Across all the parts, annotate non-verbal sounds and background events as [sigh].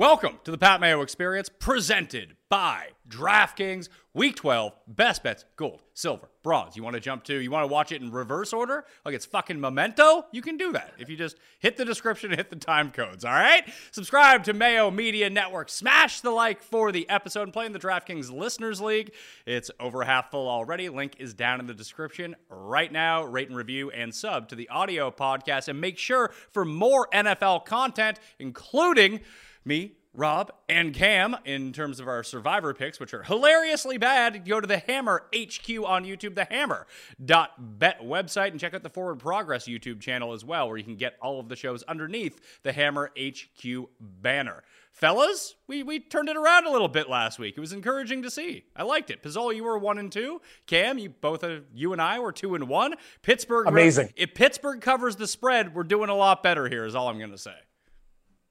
Welcome to the Pat Mayo Experience, presented by DraftKings. Week 12, best bets, gold, silver, bronze. You want to jump to, you want to watch it in reverse order? Like it's fucking memento? You can do that if you just hit the description and hit the time codes, all right? Subscribe to Mayo Media Network. Smash the like for the episode and play in the DraftKings Listeners League. It's over half full already. Link is down in the description right now. Rate and review and sub to the audio podcast. And make sure for more NFL content, including me, Rob, and Cam in terms of our survivor picks, which are hilariously bad. Go to the Hammer HQ on YouTube, the Hammer.bet website, and check out the Forward Progress YouTube channel as well, where you can get all of the shows underneath the Hammer HQ banner. Fellas, we, we turned it around a little bit last week. It was encouraging to see. I liked it. Pizzola, you were one and two. Cam, you both uh, you and I were two and one. Pittsburgh Amazing. If Pittsburgh covers the spread, we're doing a lot better here. Is all I'm going to say.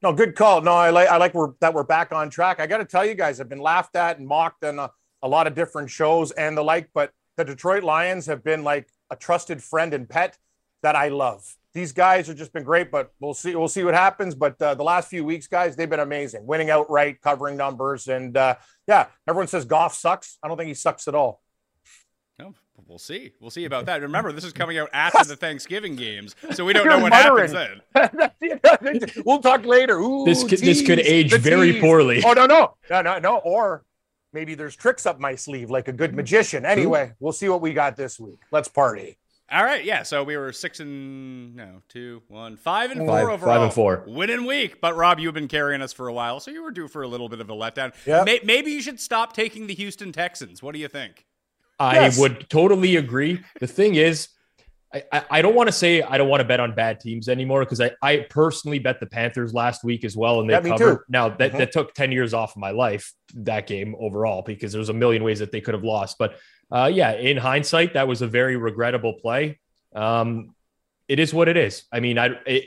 No, good call. No, I like I like we're, that we're back on track. I got to tell you guys, I've been laughed at and mocked on a, a lot of different shows and the like, but the Detroit Lions have been like a trusted friend and pet that I love. These guys have just been great, but we'll see. We'll see what happens. But uh, the last few weeks, guys, they've been amazing, winning outright, covering numbers, and uh, yeah, everyone says Goff sucks. I don't think he sucks at all. No, we'll see. We'll see about that. Remember, this is coming out [laughs] after the Thanksgiving games, so we don't You're know what muttering. happens then. [laughs] we'll talk later. Ooh, This could- this could age very tease. poorly. Oh no, no, no, no, no. Or maybe there's tricks up my sleeve, like a good magician. Anyway, we'll see what we got this week. Let's party. All right, yeah. So we were six and no, two, one, five and four Five- overall. five and four. winning week. But Rob, you've been carrying us for a while, so you were due for a little bit of a letdown. Yep. May- maybe you should stop taking the Houston Texans. What do you think? I Yes. would totally agree. The thing is, I, I, I don't want to say I don't want to bet on bad teams anymore because I, I personally bet the Panthers last week as well, and they Yeah, covered. Now that, Mhm. that took 10 years off of my life, that game overall, because there was a million ways that they could have lost. But uh, yeah, in hindsight, that was a very regrettable play. Um, it is what it is. I mean, I it,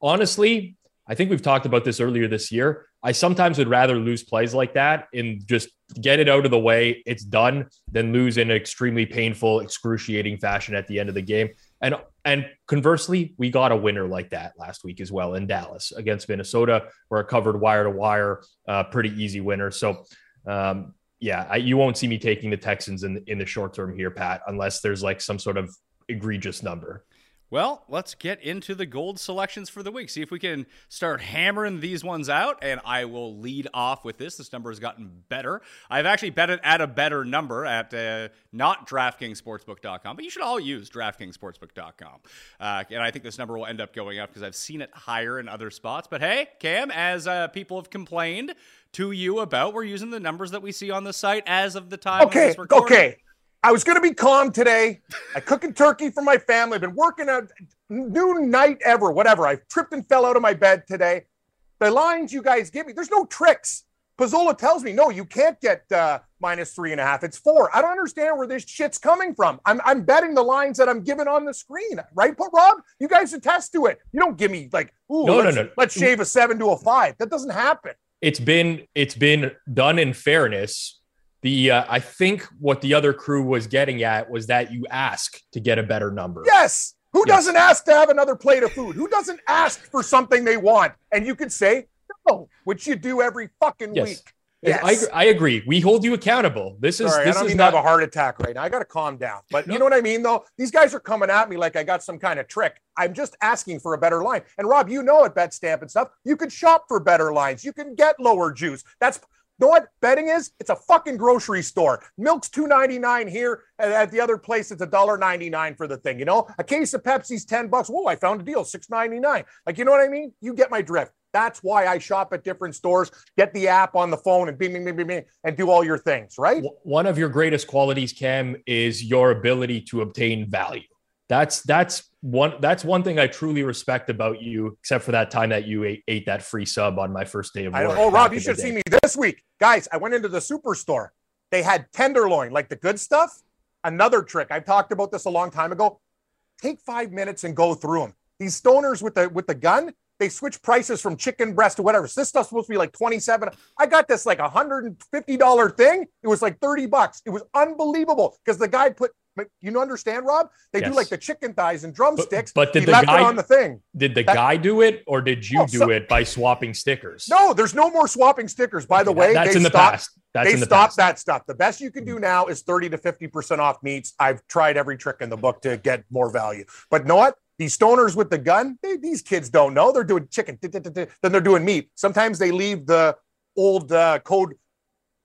honestly, I think we've talked about this earlier this year. I sometimes would rather lose plays like that and just get it out of the way. It's done than lose in an extremely painful, excruciating fashion at the end of the game. And and conversely, we got a winner like that last week as well in Dallas against Minnesota, where it covered wire to wire, uh, pretty easy winner. So, um, yeah, I, you won't see me taking the Texans in in the short term here, Pat, unless there's like some sort of egregious number. Well, let's get into the gold selections for the week. See if we can start hammering these ones out. And I will lead off with this. This number has gotten better. I've actually bet it at a better number at uh, not DraftKingsSportsbook.com, but you should all use DraftKingsSportsbook.com. Uh, and I think this number will end up going up because I've seen it higher in other spots. But hey, Cam, as uh, people have complained to you about, we're using the numbers that we see on the site as of the time. Okay, okay. I was going to be calm today. I cooking turkey for my family. I've been working a new night ever, whatever. I tripped and fell out of my bed today. The lines you guys give me, there's no tricks. Pizzola tells me, no, you can't get uh, minus three and a half. It's four. I don't understand where this shit's coming from. I'm, I'm betting the lines that I'm given on the screen, right, But Rob? You guys attest to it. You don't give me like, ooh, no, let's, no, no. let's shave a seven to a five. That doesn't happen. It's been it's been done in fairness the uh, I think what the other crew was getting at was that you ask to get a better number. Yes. Who Yes. doesn't ask to have another plate of food? Who doesn't ask for something they want? And you could say no, which you do every fucking Yes. week. I, Yes. I I, agree. We hold you accountable. This is Sorry, I this don't is mean not have a heart attack right now. I got to calm down. But No. you know what I mean, though? These guys are coming at me like I got some kind of trick. I'm just asking for a better line. And Rob, you know at BetStamp and stuff, you can shop for better lines. You can get lower juice. That's know what betting is? It's a fucking grocery store. Milk's two ninety nine here, and at the other place it's a dollar ninety nine for the thing. You know, a case of Pepsi's ten bucks. Whoa, I found a deal, six ninety nine. Like you know what I mean? You get my drift. That's why I shop at different stores. Get the app on the phone and bing, bing, bing, bing, bing, and do all your things. Right? One of your greatest qualities, Cam, is your ability to obtain value. That's that's one that's one thing I truly respect about you, except for that time that you ate, ate that free sub on my first day of work. Oh, Rob, you should see me this week. Guys, I went into the superstore. They had tenderloin, like the good stuff. Another trick. I've talked about this a long time ago. Take five minutes and go through them. These stoners with the with the gun, they switch prices from chicken breast to whatever. So this stuff's supposed to be like 27. I got this like $150 thing. It was like 30 bucks. It was unbelievable because the guy put you understand, Rob? They do like the chicken thighs and drumsticks. but did he the left guy- it on the thing. Did the guy do it, or did you Oh, do so- it by swapping stickers? No, there's no more swapping stickers. By the way, that's they in the stopped, past. That's they in the stopped past. that stuff. The best you can do now is 30 to 50% off meats. I've tried every trick in the book to get more value. But know what? These stoners with the gun, they, these kids don't know. They're doing chicken, then they're doing meat. Sometimes they leave the old uh, code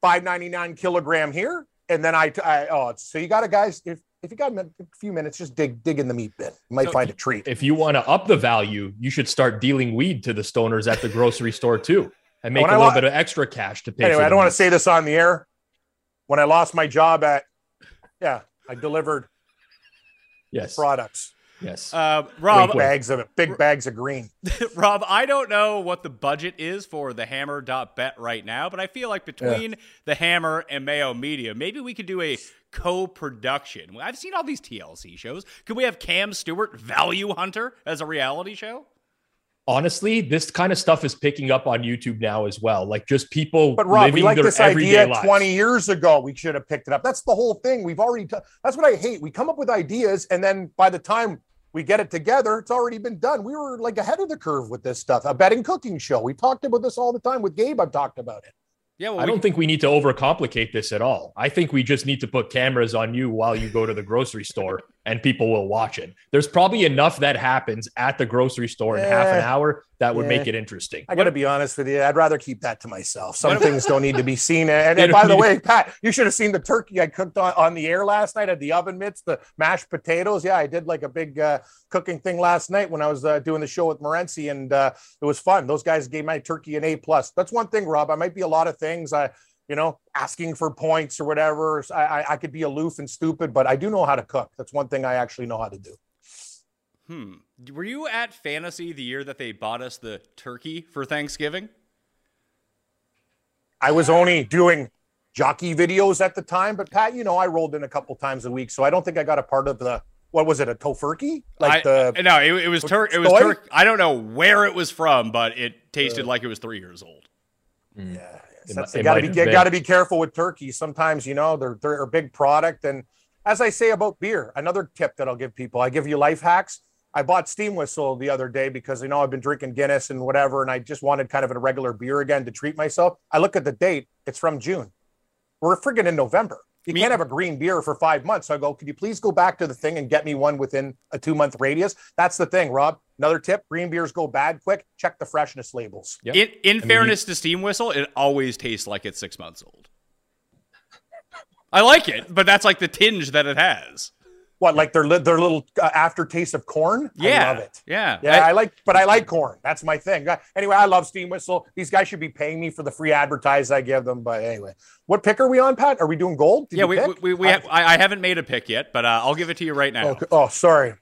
599 kilogram here. And then I, I oh, so you got to, guys, if, if you got a few minutes, just dig dig in the meat bin. You might So- find a treat. If you want to up the value, you should start dealing weed to the stoners at the grocery store too, and make When a I little lo- bit of extra cash to pay. Anyway, for I don't want to say this on the air. When I lost my job at, yeah, I delivered Yes, products. Yes. Uh, Rob, Wink, wink. bags of big bags of green. [laughs] Rob, I don't know what the budget is for the hammer.bet right now, but I feel like between the hammer and Mayo Media, maybe we could do a co-production. I've seen all these TLC shows. Could we have Cam Stewart, Value Hunter, as a reality show? Honestly, this kind of stuff is picking up on YouTube now as well. Like just people But Rob, living we like their this everyday idea lives. 20 years ago. We should have picked it up. That's the whole thing. We've already, t- that's what I hate. We come up with ideas, and then by the time we get it together, it's already been done. We were like ahead of the curve with this stuff. A betting cooking show. We talked about this all the time with Gabe. I've talked about it. Yeah, well, I we don't think we need to overcomplicate this at all. I think we just need to put cameras on you while you go to the grocery store and people will watch it. There's probably enough that happens at the grocery store in half an hour that would Yeah. make it interesting. I got to be honest with you. I'd rather keep that to myself. Some things don't need to be seen. And, and by the [laughs] way, Pat, you should have seen the turkey I cooked on, on the air last night at the oven mitts, the mashed potatoes. Yeah, I did like a big uh, cooking thing last night when I was uh, doing the show with Morency, and uh, it was fun. Those guys gave my turkey an A plus. That's one thing, Rob. I might be a lot of things. I, you know, asking for points or whatever. I, I, I could be aloof and stupid, but I do know how to cook. That's one thing I actually know how to do. Hmm. Were you at Fantasy the year that they bought us the turkey for Thanksgiving? I was only doing jockey videos at the time, but Pat, you know, I rolled in a couple times a week, so I don't think I got a part of the what was it, a tofurkey? Like I, the no, it, it was turk. It was Soy? turk. I don't know where it was from, but it tasted like it was three years old. yeah, It that's mi- you it got to be got to be careful with turkeys. Sometimes you know they're they're a big product, and as I say about beer, another tip that I'll give people, I give you life hacks. I bought Steam Whistle the other day because you know I've been drinking Guinness and whatever, and I just wanted kind of a regular beer again to treat myself. I look at the date; it's from June. We're friggin' in November. You Me- can't have a green beer for five months. So I go, could you please go back to the thing and get me one within a two month radius? That's the thing, Rob. Another tip: green beers go bad quick. Check the freshness labels. Yep. In, in I mean, fairness to Steam Whistle, it always tastes like it's six months old. I like it, but that's like the tinge that it has. What, like their li- their little uh, aftertaste of corn? Yeah, I love it. Yeah, Yeah, I, like, but I like corn. That's my thing. Anyway, I love Steam Whistle. These guys should be paying me for the free advertise I give them. But anyway, what pick are we on, Pat? Are we doing gold? Did yeah. you We, we, we have, I, I haven't made a pick yet, but uh, I'll give it to you right now. Okay. Oh, sorry.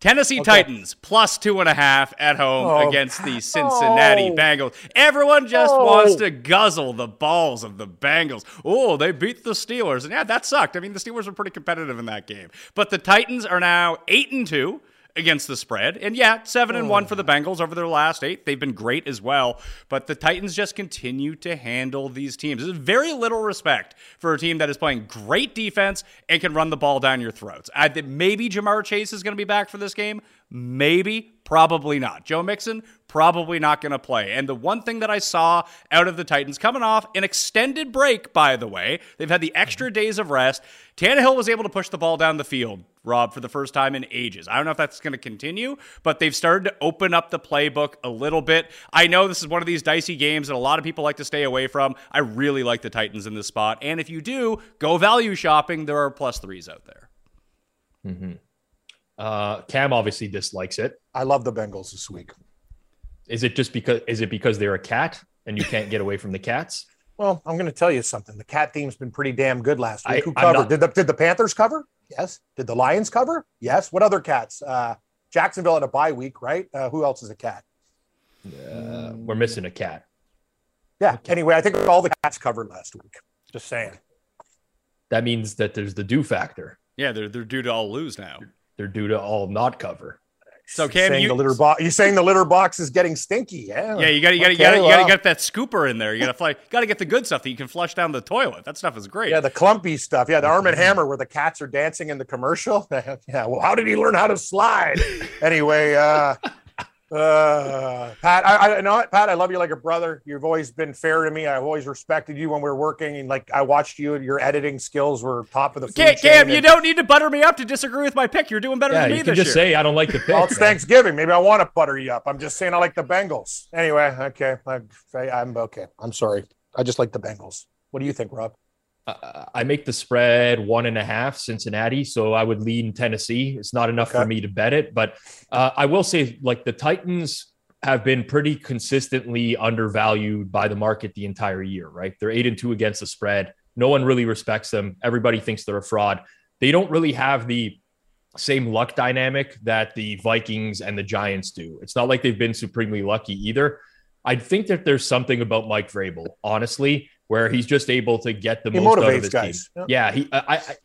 Tennessee Okay. Titans plus two and a half at home Oh, against the Cincinnati oh. Bengals. Everyone just Oh. wants to guzzle the balls of the Bengals. Oh, they beat the Steelers. And yeah, that sucked. I mean, the Steelers were pretty competitive in that game. But the Titans are now 8 and 2 against the spread. And yeah, 7 and 1 for the oh. Bengals over their last 8. They've been great as well, but the Titans just continue to handle these teams. There's very little respect for a team that is playing great defense and can run the ball down your throats. I think maybe Ja'Marr Chase is going to be back for this game. Maybe, probably not. Joe Mixon, probably not going to play. And the one thing that I saw out of the Titans coming off an extended break, by the way, they've had the extra mm-hmm. days of rest. Tannehill was able to push the ball down the field, Rob, for the first time in ages. I don't know if that's going to continue, but they've started to open up the playbook a little bit. I know this is one of these dicey games that a lot of people like to stay away from. I really like the Titans in this spot. And if you do, go value shopping. There are plus threes out there. Mm-hmm. Uh, Cam obviously dislikes it. I love the Bengals this week. Is it just because is it because they're a cat and you can't get away from the cats? Well, I'm going to tell you something. The cat theme's been pretty damn good last week. I- Who covered? not- Did the did the Panthers cover? Yes. Did the Lions cover? Yes. What other cats? Uh, Jacksonville had a bye week, right? Uh, who else is a cat? Uh, we're missing a cat. Yeah. Anyway, I think all the cats covered last week. Just saying. That means that there's the do factor. Yeah, they're, they're due to all lose now. They're due to all not cover. So, You're Cam, saying you, the litter box. You're saying the litter box is getting stinky. Yeah. Yeah, you got to you got to Okay, you got to well. get that scooper in there. You got to fly. Got to get the good stuff that you can flush down the toilet. That stuff is great. Yeah, the clumpy stuff. Yeah, the Arm and Hammer where the cats are dancing in the commercial. [laughs] yeah, well, how did he learn how to slide? [laughs] anyway, uh, uh, Pat, I, I know what, Pat, I love you like a brother. You've always been fair to me. I've always respected you when we were working, and like I watched you. Your editing skills were top of the food Cam, chain. Cam, you don't need to butter me up to disagree with my pick. You're doing better Yeah, than me you can this just year. say I don't like the pick. Well, it's man. Thanksgiving. Maybe I want to butter you up. I'm just saying I like the Bengals. Anyway, okay. I, I'm okay. I'm sorry. I just like the Bengals. What do you think, Rob? I make the spread one and a half Cincinnati, so I would lean Tennessee. It's not enough Okay. for me to bet it, but uh, I will say, like the Titans have been pretty consistently undervalued by the market the entire year. Right? They're eight and two against the spread. No one really respects them. Everybody thinks they're a fraud. They don't really have the same luck dynamic that the Vikings and the Giants do. It's not like they've been supremely lucky either. I think that there's something about Mike Vrabel, honestly, where he's just able to get the He most out of his guys. team. Yeah, he. I, I.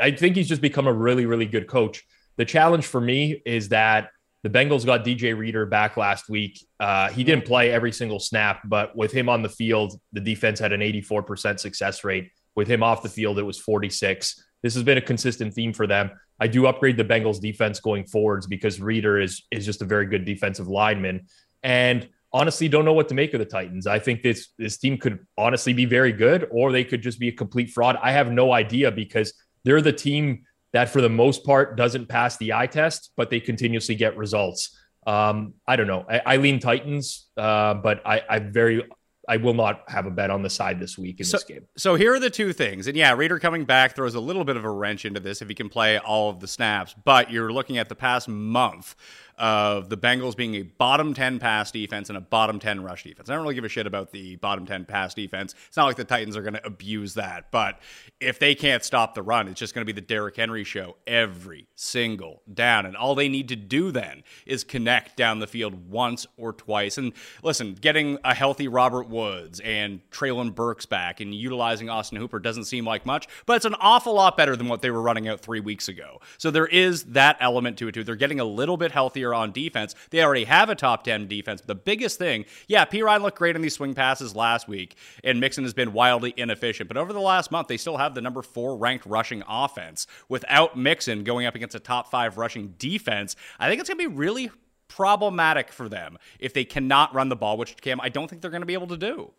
I think he's just become a really, really good coach. The challenge for me is that the Bengals got DJ Reader back last week. Uh, he didn't play every single snap, but with him on the field, the defense had an 84% success rate. With him off the field, it was 46. This has been a consistent theme for them. I do upgrade the Bengals defense going forwards because Reader is is just a very good defensive lineman. And honestly, don't know what to make of the Titans. I think this this team could honestly be very good, or they could just be a complete fraud. I have no idea because they're the team that, for the most part, doesn't pass the eye test, but they continuously get results. Um, I don't know. I, I lean Titans, uh, but I, I very I will not have a bet on the side this week in So- this game. So here are the two things. And yeah, Reader coming back throws a little bit of a wrench into this if he can play all of the snaps. But you're looking at the past month of the Bengals being a bottom 10 pass defense and a bottom 10 rush defense. I don't really give a shit about the bottom 10 pass defense. It's not like the Titans are going to abuse that. But if they can't stop the run, it's just going to be the Derrick Henry show every single down. And all they need to do then is connect down the field once or twice. And listen, getting a healthy Robert Woods and Treylon Burks back and utilizing Austin Hooper doesn't seem like much, but it's an awful lot better than what they were running out three weeks ago. So there is that element to it too. They're getting a little bit healthier year on defense. They already have a top 10 defense. The biggest thing, yeah, Perine looked great in these swing passes last week, and Mixon has been wildly inefficient. But over the last month, they still have the number four ranked rushing offense. Without Mixon going up against a top five rushing defense, I think it's going to be really problematic for them if they cannot run the ball, which Cam, I don't think they're going to be able to do.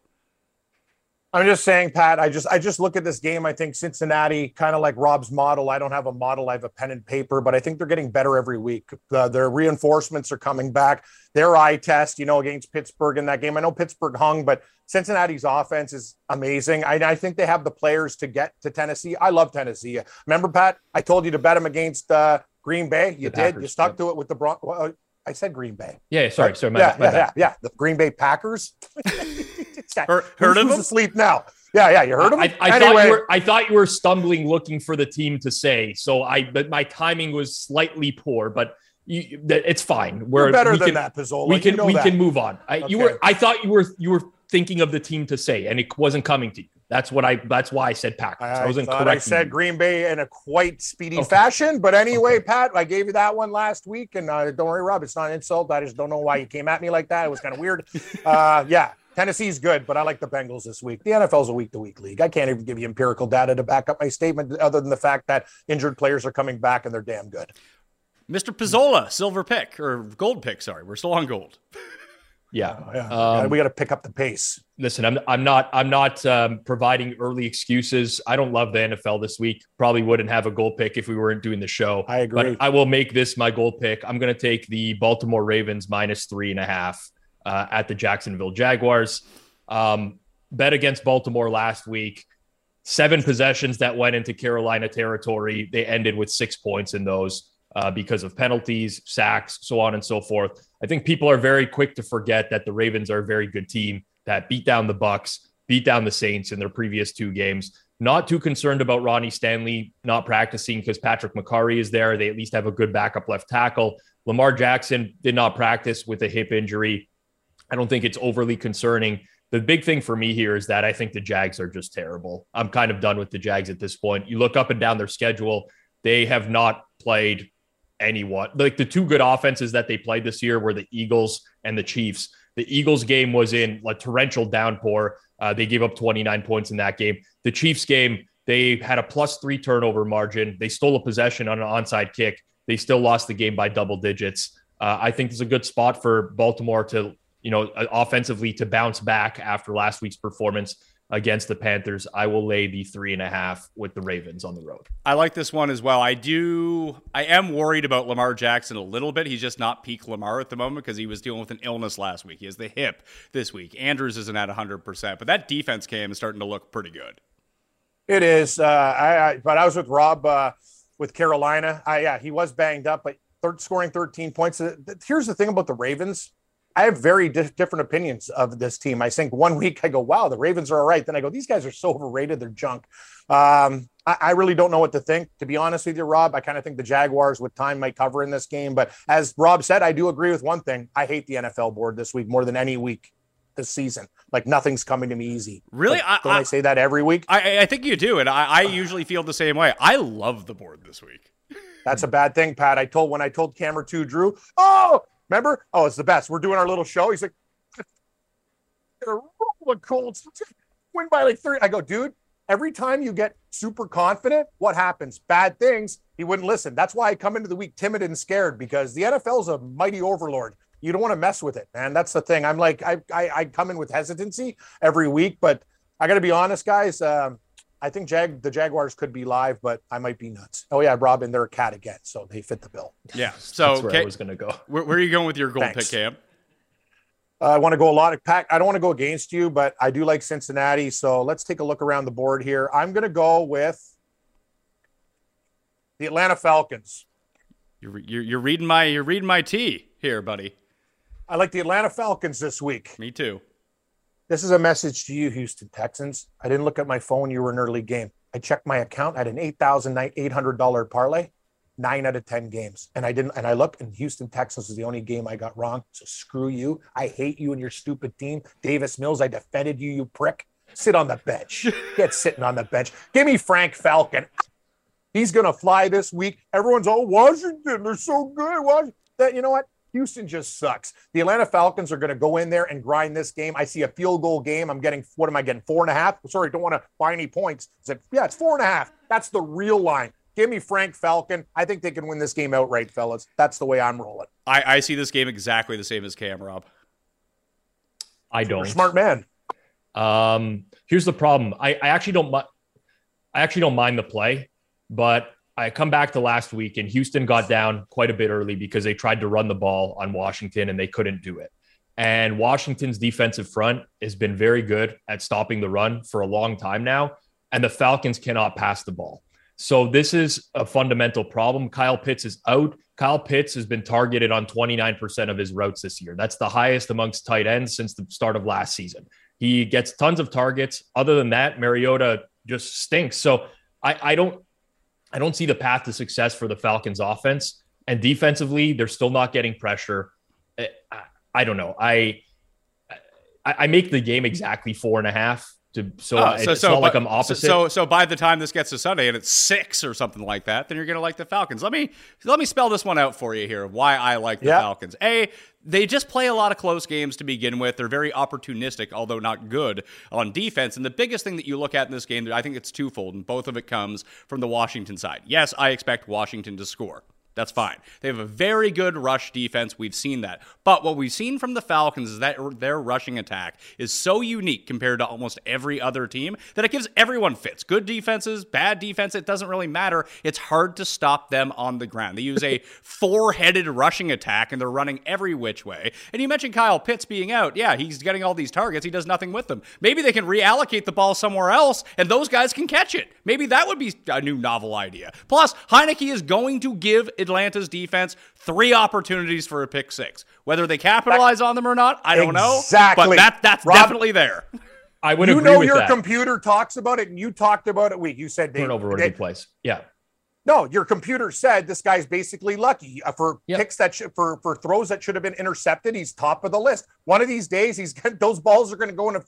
I'm just saying, Pat. I just I just look at this game. I think Cincinnati, kind of like Rob's model. I don't have a model. I have a pen and paper, but I think they're getting better every week. Uh, their reinforcements are coming back. Their eye test, you know, against Pittsburgh in that game. I know Pittsburgh hung, but Cincinnati's offense is amazing. I, I think they have the players to get to Tennessee. I love Tennessee. Remember, Pat? I told you to bet them against uh, Green Bay. You The did. Packers, you stuck to it with the Bron. Well, I said Green Bay. Yeah, sorry, sorry. My, yeah, my yeah, yeah, yeah. The Green Bay Packers. [laughs] Heard- heard Who's- of who's them? asleep now? Yeah, yeah. You heard of them? I, I anyway, thought you were I thought you were stumbling looking for the team to say. So I but my timing was slightly poor, but you, that- it's fine. We're you're better we than can, that, Pizzola. We You can know we that. can move on. I, You were I thought you were you were thinking of the team to say, and it wasn't coming to you. That's what I that's why I said Packers. I, I, wasn't correct. I said Green Bay in a quite speedy Okay. fashion, but anyway, Pat, I gave you that one last week, and uh, don't worry, Rob, it's not an insult. I just don't know why you came at me like that. It was kind of weird. [laughs] Uh, yeah, Tennessee's good, but I like the Bengals this week. The NFL's a week-to-week league. I can't even give you empirical data to back up my statement, other than the fact that injured players are coming back and they're damn good. Mr. Pizzola, silver pick or gold pick. Sorry, we're still on gold. [laughs] yeah. Yeah, Um, we got to pick up the pace. listen, I'm I'm not I'm not um, providing early excuses. I don't love the NFL this week. Probably wouldn't have a goal pick if we weren't doing the show. I agree. But I will make this my goal pick. I'm going to take the Baltimore Ravens minus three and a half uh, at the Jacksonville Jaguars. Um, bet against Baltimore last week. Seven possessions that went into Carolina territory. They ended with six points in those uh, because of penalties, sacks, so on and so forth. I think people are very quick to forget that the Ravens are a very good team that beat down the Bucks, beat down the Saints in their previous two games. Not too concerned about Ronnie Stanley not practicing because Patrick Mekari is there. They at least have a good backup left tackle. Lamar Jackson did not practice with a hip injury. I don't think it's overly concerning. The big thing for me here is that I think the Jags are just terrible. I'm kind of done with the Jags at this point. You look up and down their schedule, they have not played anyone. Like the two good offenses that they played this year were the Eagles and the Chiefs. The Eagles game was in a torrential downpour. Uh, they gave up 29 points in that game. The Chiefs game, they had a plus three turnover margin. They stole a possession on an onside kick. They still lost the game by double digits. Uh, I think it's a good spot for Baltimore to, you know, uh, offensively to bounce back after last week's performance against the Panthers. I will lay the three and a half with the Ravens on the road. I like this one as well. I do. I am worried about Lamar Jackson a little bit. He's just not peak Lamar at the moment because he was dealing with an illness last week. He has the hip this week. Andrews isn't at 100%, but that defense came is starting to look pretty good. It is. Uh, I, I but I was with Rob uh, with Carolina. I, yeah, he was banged up, but third, scoring 13 points. Uh, Here's the thing about the Ravens. I have very di- different opinions of this team. I think one [laughs] week I go, "Wow, the Ravens are all right." Then I go, "These guys are so overrated. They're junk." Um, I, I really don't know what to think. To be honest with you, Rob, I kind of think the Jaguars with time might cover in this game. But as Rob said, I do agree with one thing. I hate the NFL board this week more than any week this season. Like nothing's coming to me easy. Really? Like, I- I, I- say that every week? I, I think you do, and I, I [sighs] usually feel the same way. I love the board this week. That's a [laughs] bad thing, Pat. I told when I told Camera 2 Drew, oh, remember? Oh, it's the best. We're doing our little show. He's like, "Gonna roll the Colts, win by like 30. I go, dude, every time you get super confident, what happens? Bad things. He wouldn't listen. That's why I come into the week timid and scared because the NFL is a mighty overlord. You don't want to mess with it, man. That's the thing. I'm like, I, I, I come in with hesitancy every week, but I got to be honest, guys. Um, I think Jag the Jaguars could be live, but I might be nuts. Oh yeah, Robin, they're a cat again, so they fit the bill. Yeah. So, That's where okay, I was going to go. where, where are you going with your gold Thanks. pick, Cam? Uh, I want to go a lot of pack. I don't want to go against you, but I do like Cincinnati. So let's take a look around the board here. I'm going to go with the Atlanta Falcons. You're, you're, you're reading my you're reading my tea here, buddy. I like the Atlanta Falcons this week. Me too. This is a message to you, Houston Texans. I didn't look at my phone. You were an early game. I checked my account. I had an eight thousand eight hundred dollar parlay, nine out of ten games, and I didn't. And I looked, and Houston Texans is the only game I got wrong. So screw you. I hate you and your stupid team, Davis Mills. I defended you, you prick. Sit on the bench. [laughs] Get sitting on the bench. Give me Frank Falcon. He's gonna fly this week. Everyone's all Washington. They're so good. Washington. That you know what? Houston just sucks. The Atlanta Falcons are going to go in there and grind this game. I see a field goal game. I'm getting, what am I getting? Four and a half? Sorry, don't want to buy any points. I said, yeah, it's four and a half. That's the real line. Give me Frank Falcon. I think they can win this game outright, fellas. That's the way I'm rolling. I, I see this game exactly the same as Cam Rob. I don't. smart man. Um, here's the problem. I, I actually don't. I actually don't mind the play, but I come back to last week and Houston got down quite a bit early because they tried to run the ball on Washington and they couldn't do it. And Washington's defensive front has been very good at stopping the run for a long time now. And the Falcons cannot pass the ball. So this is a fundamental problem. Kyle Pitts is out. Kyle Pitts has been targeted on 29% of his routes this year. That's the highest amongst tight ends since the start of last season. He gets tons of targets. Other than that, Mariota just stinks. So I, I don't I don't see the path to success for the Falcons offense. And defensively, they're still not getting pressure. I, I don't know. I, I, I make the game exactly four and a half. To, so, Oh, it's so, so, not but- like I'm opposite. So, so by the time this gets to Sunday and it's six or something like that, then you're going to like the Falcons. Let me let me spell this one out for you here. Why I like the Yeah. Falcons. A, they just play a lot of close games to begin with. They're very opportunistic, although not good on defense. And the biggest thing that you look at in this game, I think it's twofold, and both of it comes from the Washington side. Yes, I expect Washington to score. That's fine. They have a very good rush defense. We've seen that. But what we've seen from the Falcons is that their rushing attack is so unique compared to almost every other team that it gives everyone fits. Good defenses, bad defense, it doesn't really matter. It's hard to stop them on the ground. They use a [laughs] four headed rushing attack and they're running every which way. And you mentioned Kyle Pitts being out. Yeah, he's getting all these targets. He does nothing with them. Maybe they can reallocate the ball somewhere else and those guys can catch it. Maybe that would be a new novel idea. Plus, Heinicke is going to give Atlanta's defense three opportunities for a pick six. Whether they capitalize on them or not, I don't know. Exactly. But that that's Rob- definitely there. I would you agree know your that. computer talks about it, and you talked about it. Week you said they, Turnover they- worthy plays. Yeah. No, your computer said this guy's basically lucky uh, for Yep. picks that sh- for for throws that should have been intercepted. He's top of the list. One of these days, he's [laughs] those balls are going to go into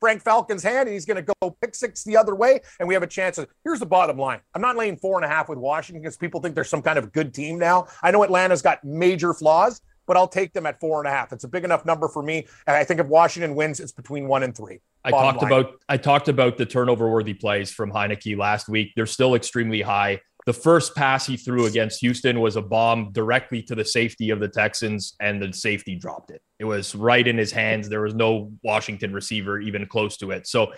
Frank Falcon's hand, and he's going to go pick six the other way, and we have a chance. Of, here's the bottom line: I'm not laying four and a half with Washington because people think they're some kind of good team now. I know Atlanta's got major flaws, but I'll take them at four and a half. It's a big enough number for me, and I think if Washington wins, it's between one and three. I talked line. about I talked about the turnover worthy plays from Heinicke last week. They're still extremely high. The first pass he threw against Houston was a bomb directly to the safety of the Texans, and the safety dropped it. It was right in his hands. There was no Washington receiver even close to it. So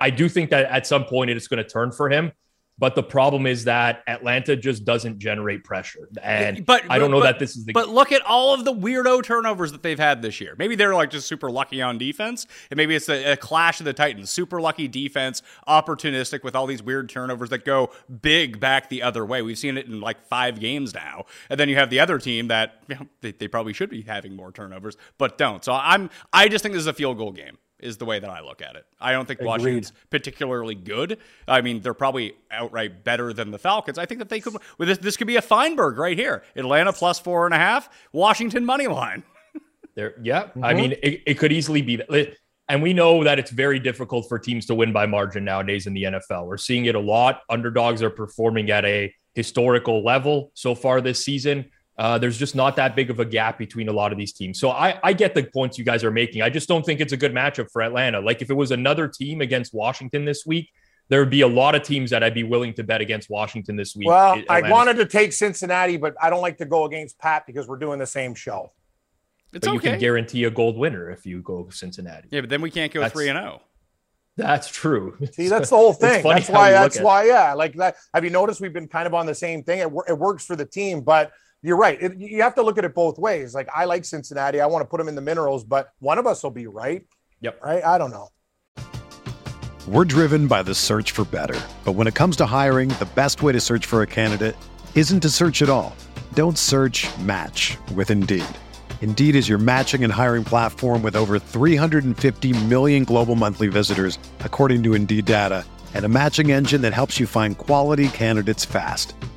I do think that at some point it's going to turn for him. But the problem is that Atlanta just doesn't generate pressure, and But I don't know but- that this is the But look at all of the weirdo turnovers that they've had this year. Maybe they're like just super lucky on defense, and maybe it's a, a clash of the Titans. Super lucky defense, opportunistic with all these weird turnovers that go big back the other way. We've seen it in like five games now, and then you have the other team that you know, they, they probably should be having more turnovers, but don't. So I'm I just think this is a field goal game. Is the way that I look at it. I don't think Washington's particularly good. I mean, they're probably outright better than the Falcons. I think that they could. Well, this, this could be a Feinberg right here. Atlanta plus four and a half. Washington money line. [laughs] There, yeah. I mm-hmm. mean, it, it could easily be that. And we know that it's very difficult for teams to win by margin nowadays in the NFL. We're seeing it a lot. Underdogs are performing at a historical level so far this season. Uh, there's just not that big of a gap between a lot of these teams. So I, I get the points you guys are making. I just don't think it's a good matchup for Atlanta. Like if it was another team against Washington this week, there would be a lot of teams that I'd be willing to bet against Washington this week. Well, I wanted to take Cincinnati, but I don't like to go against Pat because we're doing the same show. It's but you okay. can guarantee a gold winner if you go Cincinnati. yeah, but then we can't go That's- three and oh. zero. That's true. [laughs] See, that's the whole thing. That's why. That's at it. why. Yeah, like that. Have you noticed we've been kind of on the same thing? It, it works for the team, but you're right. It, you have to look at it both ways. Like I like Cincinnati. I want to put them in the minerals, but one of us will be right. Yep. Right. I don't know. We're driven by the search for better. But when it comes to hiring, the best way to search for a candidate isn't to search at all. Don't search match with Indeed. Indeed is your matching and hiring platform with over 350 million global monthly visitors, according to Indeed data, and a matching engine that helps you find quality candidates fast.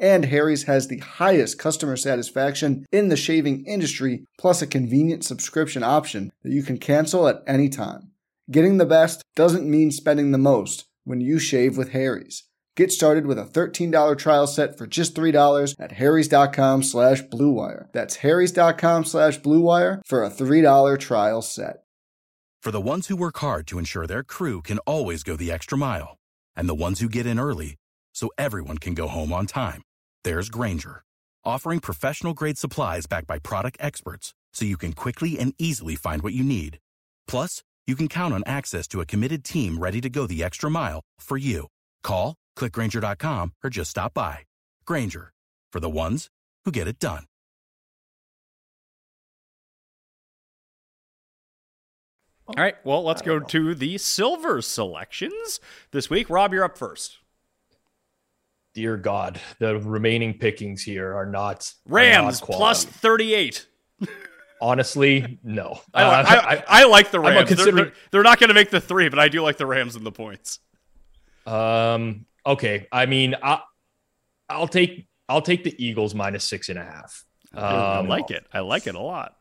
And Harry's has the highest customer satisfaction in the shaving industry, plus a convenient subscription option that you can cancel at any time. Getting the best doesn't mean spending the most when you shave with Harry's. Get started with a $13 trial set for just $3 at harrys.com slash bluewire. That's harrys.com slash bluewire for a $3 trial set. For the ones who work hard to ensure their crew can always go the extra mile, and the ones who get in early so everyone can go home on time, there's Grainger, offering professional grade supplies backed by product experts so you can quickly and easily find what you need. Plus, you can count on access to a committed team ready to go the extra mile for you. Call, clickgrainger.com, or just stop by. Grainger, for the ones who get it done. All right, well, let's go to the silver selections this week. Rob, you're up first. Dear God, the remaining pickings here are not are Rams not 38. Honestly, no. [laughs] I, Uh, I, I, I like the I'm not Rams. They're, they're, they're not going to make the three, but I do like the Rams in the points. Um. Okay. I mean, I, I'll take I'll take the Eagles minus six and a half. I Um, like it. I like it a lot.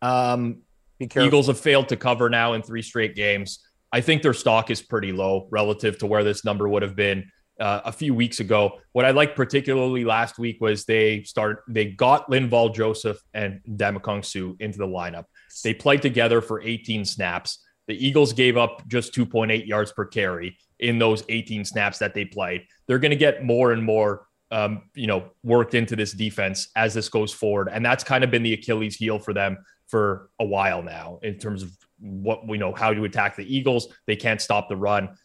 Um, Be careful. Eagles have failed to cover now in three straight games. I think their stock is pretty low relative to where this number would have been uh, a few weeks ago. What I liked particularly last week was they start they got Linval Joseph and Ndamukong Suh into the lineup. They played together for 18 snaps. The Eagles gave up just 2.8 yards per carry in those 18 snaps that they played. They're going to get more and more um, you know, worked into this defense as this goes forward. And that's kind of been the Achilles heel for them for a while now in terms of what we know how to attack the Eagles. They can't stop the run.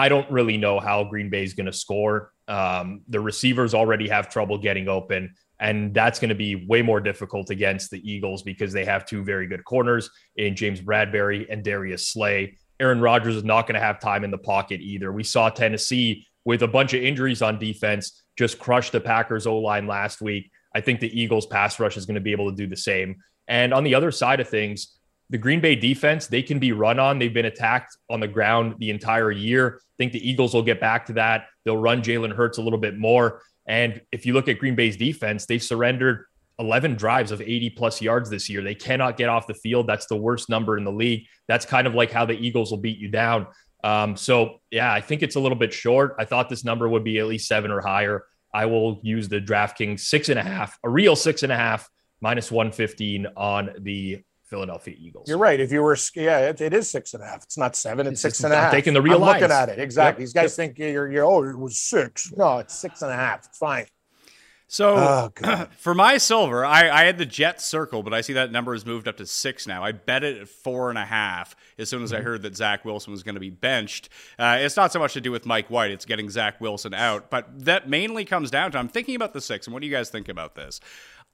I don't really know how Green Bay is going to score. Um, the receivers already have trouble getting open, and that's going to be way more difficult against the Eagles because they have two very good corners in James Bradberry and Darius Slay. Aaron Rodgers is not going to have time in the pocket either. We saw Tennessee with a bunch of injuries on defense just crush the Packers O line last week. I think the Eagles pass rush is going to be able to do the same. And on the other side of things, the Green Bay defense, they can be run on. They've been attacked on the ground the entire year. I think the Eagles will get back to that. They'll run Jalen Hurts a little bit more. And if you look at Green Bay's defense, they've surrendered 11 drives of 80 plus yards this year. They cannot get off the field. That's the worst number in the league. That's kind of like how the Eagles will beat you down. Um, so, yeah, I think it's a little bit short. I thought this number would be at least seven or higher. I will use the DraftKings six and a half, a real six and a half, minus 115 on the Philadelphia Eagles. You're right. If you were, yeah, it, it is six and a half. It's not seven. It's, It's- six and a I'm half. taking the real I'm looking at it exactly. Yep. These guys think you're, you're, oh, it was six. No, it's six and a half. It's fine. So Oh, [clears throat] for my silver, I, I had the Jets circle, but I see that number has moved up to six now. I bet it at four and a half as soon as I heard that Zach Wilson was going to be benched. Uh, it's not so much to do with Mike White; it's getting Zach Wilson out. But that mainly comes down to I'm thinking about the six, and what do you guys think about this?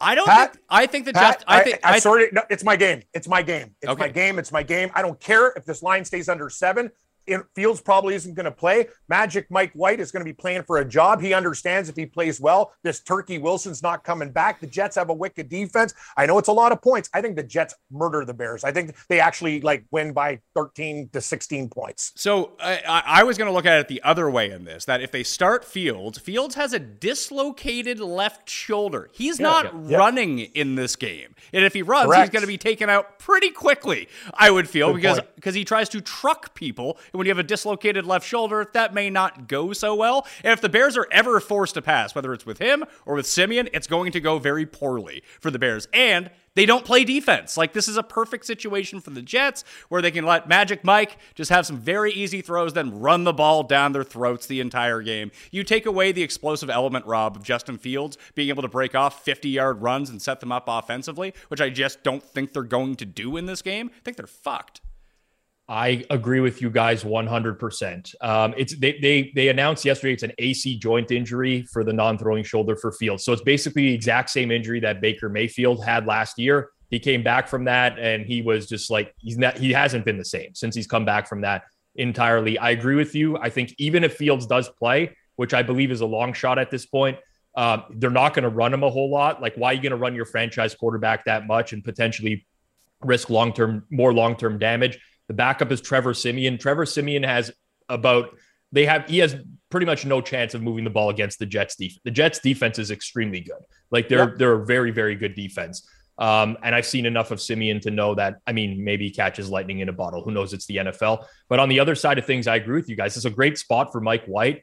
I don't. Pat? think, I think the Pat, Jets. I think. I, I, sorry. No, it's my game. It's my game. It's Okay. my game. It's my game. I don't care if this line stays under seven. Fields probably isn't going to play. Magic Mike White is going to be playing for a job. He understands if he plays well, this Turkey Wilson's not coming back. The Jets have a wicked defense. I know it's a lot of points. I think the Jets murder the Bears. I think they actually like win by 13 to 16 points. So I, I was going to look at it the other way in this that if they start Fields, Fields has a dislocated left shoulder. He's Yeah, not yeah, yeah. running in this game. And if he runs, he's going to be taken out pretty quickly, I would feel, Good because because he tries to truck people. And when you have a dislocated left shoulder, that may not go so well. And if the Bears are ever forced to pass, whether it's with him or with Siemian, it's going to go very poorly for the Bears. And they don't play defense. Like this is a perfect situation for the Jets where they can let Magic Mike just have some very easy throws, then run the ball down their throats the entire game. You take away the explosive element, Rob, of Justin Fields being able to break off 50 yard runs and set them up offensively, which I just don't think they're going to do in this game. I think they're fucked. I agree with you guys 100%. Um, it's they, they they announced yesterday it's an AC joint injury for the non-throwing shoulder for Fields. So it's basically the exact same injury that Baker Mayfield had last year. He came back from that and he was just like he's not he hasn't been the same since he's come back from that entirely. I agree with you. I think even if Fields does play, which I believe is a long shot at this point, um, they're not going to run him a whole lot. Like, why are you going to run your franchise quarterback that much and potentially risk long term, more long term damage? The backup is Trevor Siemian. Trevor Siemian has about they have he has pretty much no chance of moving the ball against the Jets defense. The Jets defense is extremely good. Like they're Yep. they're a very very good defense. Um, and I've seen enough of Siemian to know that. I mean, maybe he catches lightning in a bottle. Who knows? It's the NFL. But on the other side of things, I agree with you guys. It's a great spot for Mike White.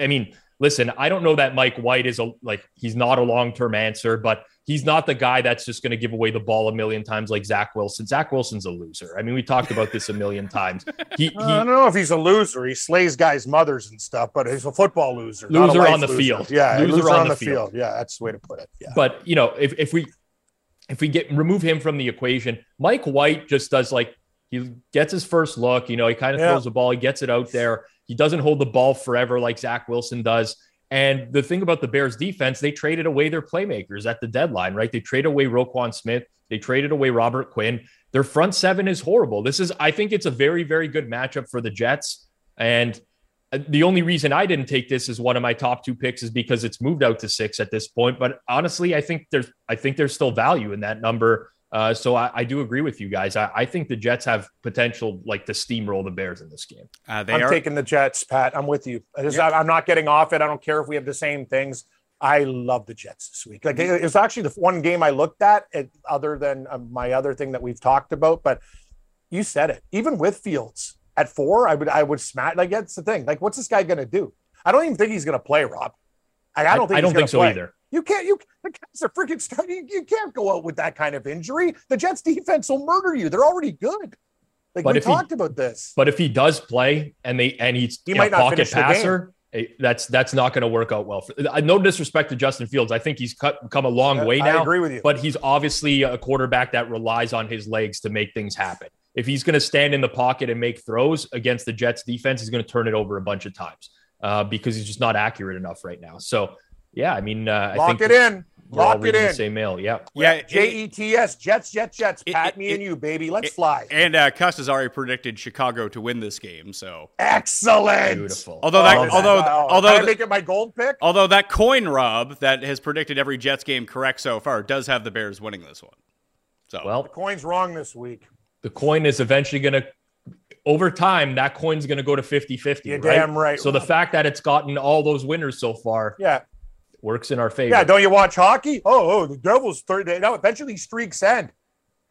I mean, listen, I don't know that Mike White is a like he's not a long term answer, but he's not the guy that's just going to give away the ball a million times like Zach Wilson. Zach Wilson's a loser. I mean, we talked about this a million times. He, [laughs] uh, he I don't know if he's a loser. He slays guys' mothers and stuff, but he's a football loser. Loser on the loser. field. Yeah, Loser loser, on on, the the field. field. Yeah, that's the way to put it. Yeah. but you know, if, if we if we get remove him from the equation, Mike White just does like he gets his first look. You know, he kind of Yeah. throws the ball, he gets it out there. He doesn't hold the ball forever like Zach Wilson does. And the thing about the Bears defense, they traded away their playmakers at the deadline, right? They traded away Roquan Smith, they traded away Robert Quinn. Their front seven is horrible. This is, I think it's a very, very good matchup for the Jets. And the only reason I didn't take this as one of my top two picks is because it's moved out to six at this point. But honestly, I think there's I think there's still value in that number. Uh, so I, I do agree with you guys. I, I think the Jets have potential like to steamroll the Bears in this game. Uh, they I'm are taking the Jets, Pat. I'm with you. I just, I'm not getting off it. I don't care if we have the same things. I love the Jets this week. Like it- it's actually the one game I looked at, it, other than um, my other thing that we've talked about. But you said it. Even with Fields at four, I would I would smash. Like that's the thing. Like what's this guy going to do? I don't even think he's going to play, Rob. I don't think I don't think so play. either. You can't. You the guy's a freaking. You, can't go out with that kind of injury. The Jets defense will murder you. They're already good. Like But we if he- talked about this. But if he does play and they and he's He a might not pocket passer, eh, that's that's not going to work out well. For, I- no disrespect to Justin Fields, I think he's cut, come a long way I now. agree with you. But he's obviously a quarterback that relies on his legs to make things happen. If he's going to stand in the pocket and make throws against the Jets defense, he's going to turn it over a bunch of times uh, because he's just not accurate enough right now. So yeah, I mean, uh, I Lock think it in. we're Lock it reading the in. same mail. Yeah. yeah. J E T S. Jets, Jets, Jets. It- Pat, it- me and you, baby. Let's it- fly. And uh, Cuss has already predicted Chicago to win this game. So Excellent. Beautiful. although that Oh, although wow. although Can I th- make it my gold pick. although that coin rub that has predicted every Jets game correct so far does have the Bears winning this one. So Well, The coin's wrong this week. the coin is eventually going to over time that coin's going to go to 50-50 You're right? damn right, so the fact that it's gotten all those winners so far Yeah. works in our favor Yeah. Don't you watch hockey? Oh, oh the Devils third day. No, eventually streaks end.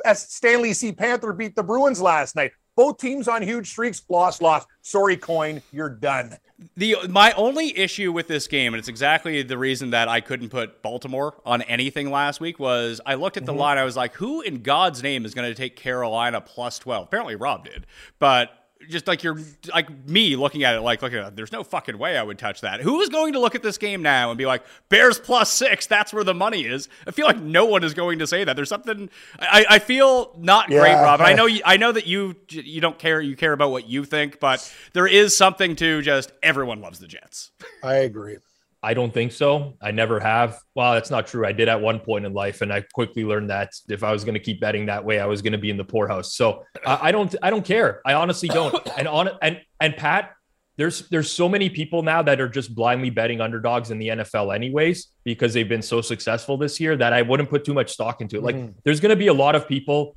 As Stanley C. Panther beat the Bruins last night. Both teams on huge streaks. Lost, lost. Sorry, coin. You're done. The my only issue with this game, and it's exactly the reason that I couldn't put Baltimore on anything last week, was I looked at the mm-hmm. line. I was like, who in God's name is going to take Carolina plus twelve? Apparently, Rob did, but. Just like you're like me looking at it, like look at it, there's no fucking way I would touch that. Who is going to look at this game now and be like, Bears plus six, that's where the money is? I feel like no one is going to say that. There's something I, I feel not great, Rob. I know [laughs] you, I know that you you don't care, you care about what you think, but there is something to just everyone loves the Jets. I agree. I don't think so. I never have. Well, that's not true. I did at one point in life, and I quickly learned that if I was going to keep betting that way, I was going to be in the poorhouse. So I, I don't. I don't care. I honestly don't. [laughs] And on and and Pat, there's there's so many people now that are just blindly betting underdogs in the NFL anyways because they've been so successful this year that I wouldn't put too much stock into it. Like Mhm. there's going to be a lot of people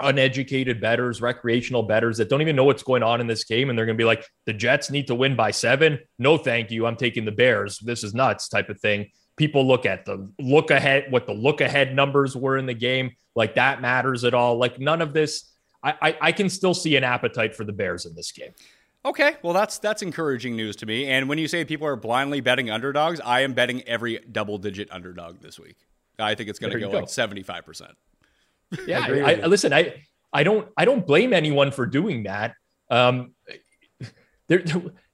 uneducated betters, recreational betters that don't even know what's going on in this game and they're going to be like the Jets need to win by 7. No thank you. I'm taking the Bears. This is nuts type of thing. People look at the look ahead what the look ahead numbers were in the game like that matters at all. Like none of this I, I, I can still see an appetite for the Bears in this game. Okay, well that's that's encouraging news to me. And when you say people are blindly betting underdogs, I am betting every double-digit underdog this week. I think it's going to go, go. like seventy-five percent. Yeah, I, I, listen, I I don't I don't blame anyone for doing that. Um, there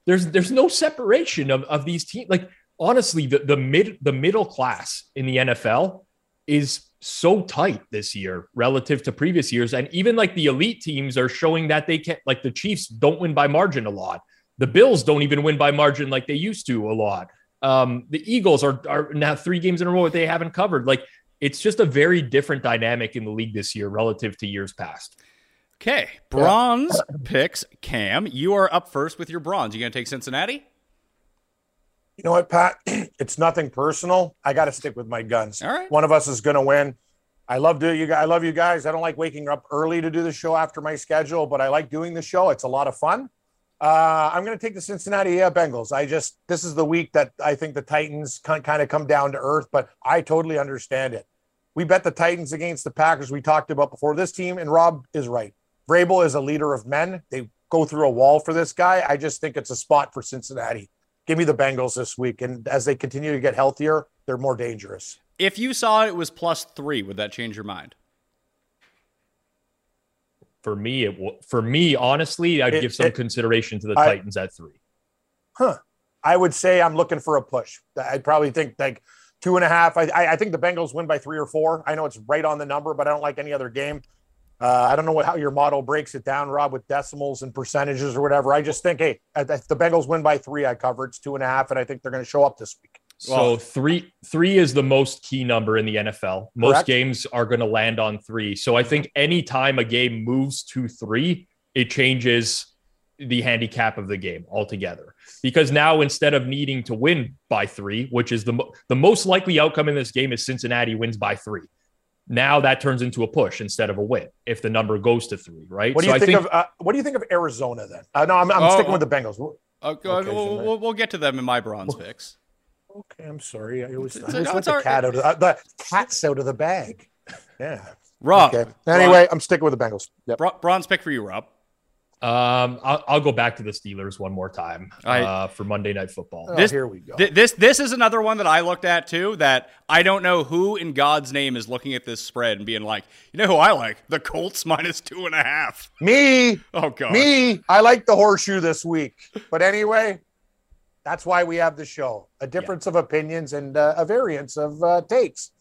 there's there's no separation of, of these teams. Like honestly, the the mid the middle class in the NFL is so tight this year relative to previous years, and even like the elite teams are showing that they can't. Like the Chiefs don't win by margin a lot. The Bills don't even win by margin like they used to a lot. Um, the Eagles are are now three games in a row that they haven't covered. Like it's just a very different dynamic in the league this year relative to years past. Okay, bronze picks. Cam, you are up first with your bronze. You going to take Cincinnati? You know what, Pat? [clears throat] It's nothing personal. I got to stick with my guns. All right. One of us is going to win. I love do you. guys- I love you guys. I don't like waking up early to do the show after my schedule, but I like doing the show. It's a lot of fun. Uh, I'm going to take the Cincinnati Bengals. I just this is the week that I think the Titans kind of come down to earth, but I totally understand it. We bet the Titans against the Packers. We talked about before this team, and Rob is right. Vrabel is a leader of men. They go through a wall for this guy. I just think it's a spot for Cincinnati. Give me the Bengals this week, and as they continue to get healthier, they're more dangerous. If you saw it was plus three, would that change your mind? For me, it w- for me, honestly, I'd It- give some it- consideration to the I- Titans at three. Huh. I would say I'm looking for a push. I'd probably think like two and a half. I, I I think the Bengals win by three or four. I know it's right on the number, but I don't like any other game. Uh, I don't know what how your model breaks it down, Rob, with decimals and percentages or whatever. I just think, hey, if the Bengals win by three, I cover. It's two and a half, and I think they're going to show up this week. So Well- three three is the most key number in the NFL. Most Correct. games are going to land on three. So I think anytime a game moves to three, it changes the handicap of the game altogether. Because now instead of needing to win by three, which is the mo- the most likely outcome in this game is Cincinnati wins by three. Now that turns into a push instead of a win if the number goes to three, right? What do So you I think, of? Uh, what do you think of Arizona then? Uh, no, I'm, I'm Oh, sticking oh. with the Bengals. Okay, Okay, we'll, we'll, we'll get to them in my bronze picks. Okay, I'm sorry. I always, I It's- always no, let the all right. cat out of uh, the cat's out of the bag. Yeah. Rob, Okay. Anyway, I'm sticking with the Bengals. Yep. bro- bronze pick for you, Rob. Um, I'll, I'll go back to the Steelers one more time I- uh, for Monday Night Football. Oh, This- here we go. Th- this this is another one that I looked at too. That I don't know who in God's name is looking at this spread and being like, you know who I like? The Colts minus two and a half. Me, Oh god. me. I like the horseshoe this week. But anyway, that's why we have the show. A difference of opinions and uh, a variance of uh, takes.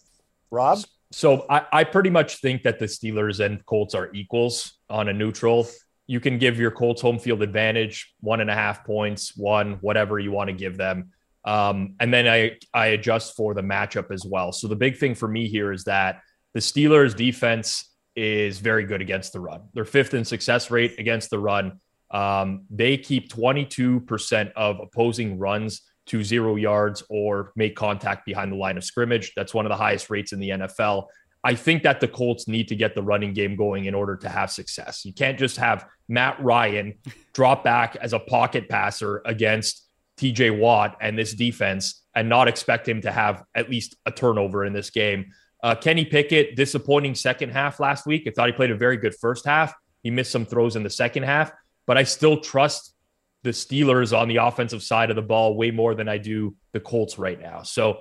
Rob, So I, I pretty much think that the Steelers and Colts are equals on a neutral. You can give your Colts home field advantage, one and a half points, one, whatever you want to give them. Um, and then I, I adjust for the matchup as well. So the big thing for me here is that the Steelers defense is very good against the run. They're fifth in success rate against the run. Um, they keep 22% of opposing runs to zero yards or make contact behind the line of scrimmage. That's one of the highest rates in the NFL. I think that the Colts need to get the running game going in order to have success. You can't just have Matt Ryan [laughs] drop back as a pocket passer against TJ Watt and this defense and not expect him to have at least a turnover in this game. Uh, Kenny Pickett, disappointing second half last week. I thought he played a very good first half. He missed some throws in the second half, but I still trust the Steelers on the offensive side of the ball way more than I do the Colts right now. So,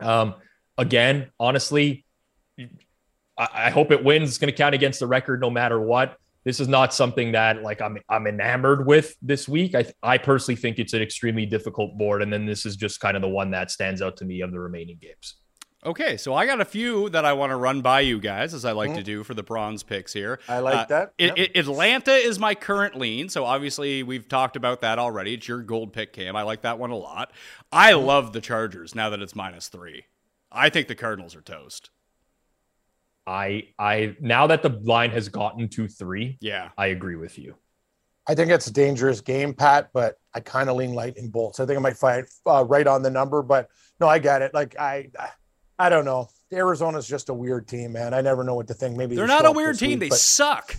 um, again, honestly, I, I hope it wins. It's going to count against the record no matter what. This is not something that like I'm I'm enamored with this week. I I personally think it's an extremely difficult board, and then this is just kind of the one that stands out to me of the remaining games. Okay, so I got a few that I want to run by you guys, as I like to do for the bronze picks here. Mm-hmm. I like that. It, Yep. it- Atlanta is my current lean, so obviously we've talked about that already. It's your gold pick, Cam. I like that one a lot. I Mm-hmm. love the Chargers now that it's minus three. I think the Cardinals are toast. I I now that the line has gotten to three, Yeah. I agree with you. I think it's a dangerous game, Pat, but I kind of lean lightning bolts. I think I might find uh, right on the number, but no, I get it. Like I, I don't know. Arizona's just a weird team, man. I never know what to think. Maybe They're they not a weird team. week, they but- suck.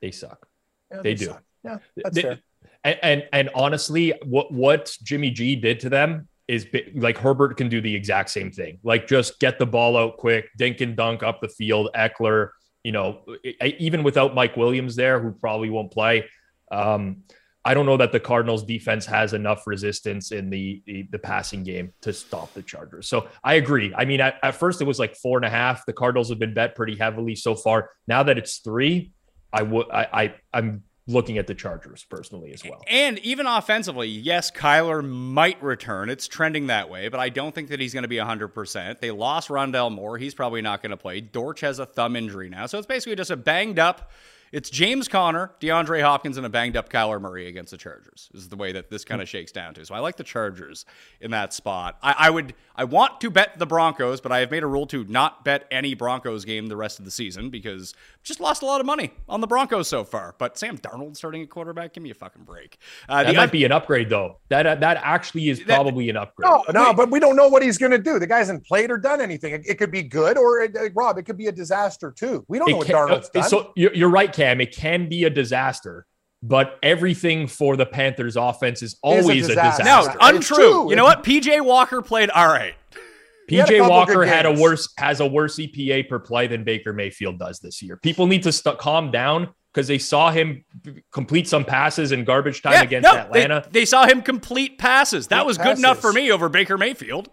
They suck. yeah, they do. suck. Yeah, that's They- fair. And, and and honestly, what what Jimmy G did to them is bi- like Herbert can do the exact same thing. Like just get the ball out quick, dink and dunk up the field. Ekeler, you know, even without Mike Williams there, who probably won't play. Um, I don't know that the Cardinals defense has enough resistance in the, the the passing game to stop the Chargers. So I agree. I mean, at, at first it was like four and a half. The Cardinals have been bet pretty heavily so far. Now that it's three, I would I, I I'm looking at the Chargers personally as well. And even offensively, yes, Kyler might return. It's trending that way, but I don't think that he's going to be 100%. They lost Rondale Moore. He's probably not going to play. Dortch has a thumb injury now. So it's basically just a banged up. It's James Conner, DeAndre Hopkins, and a banged up Kyler Murray against the Chargers, is the way that this kind of shakes down to. So I like the Chargers in that spot. I, I would, I want to bet the Broncos, but I have made a rule to not bet any Broncos game the rest of the season because I've just lost a lot of money on the Broncos so far. But Sam Darnold starting at quarterback, give me a fucking break. Uh, That the might oth- be an upgrade though. That that actually is probably an upgrade. No, no, but we don't know what he's going to do. The guy hasn't played or done anything. It, it could be good, or it, uh, Rob, it could be a disaster too. We don't know what can- Darnold's uh, done. So you're, you're right, Cam. It can be a disaster, but everything for the Panthers offense is always a disaster. disaster. no, untrue. You know what? PJ Walker played all right. [laughs] He had a PJ Walker had a worse has a worse EPA per play than Baker Mayfield does this year. People need to st- calm down because they saw him complete some passes in garbage time against no, Atlanta. They, they saw him complete passes. That Complete was good enough for me over Baker Mayfield.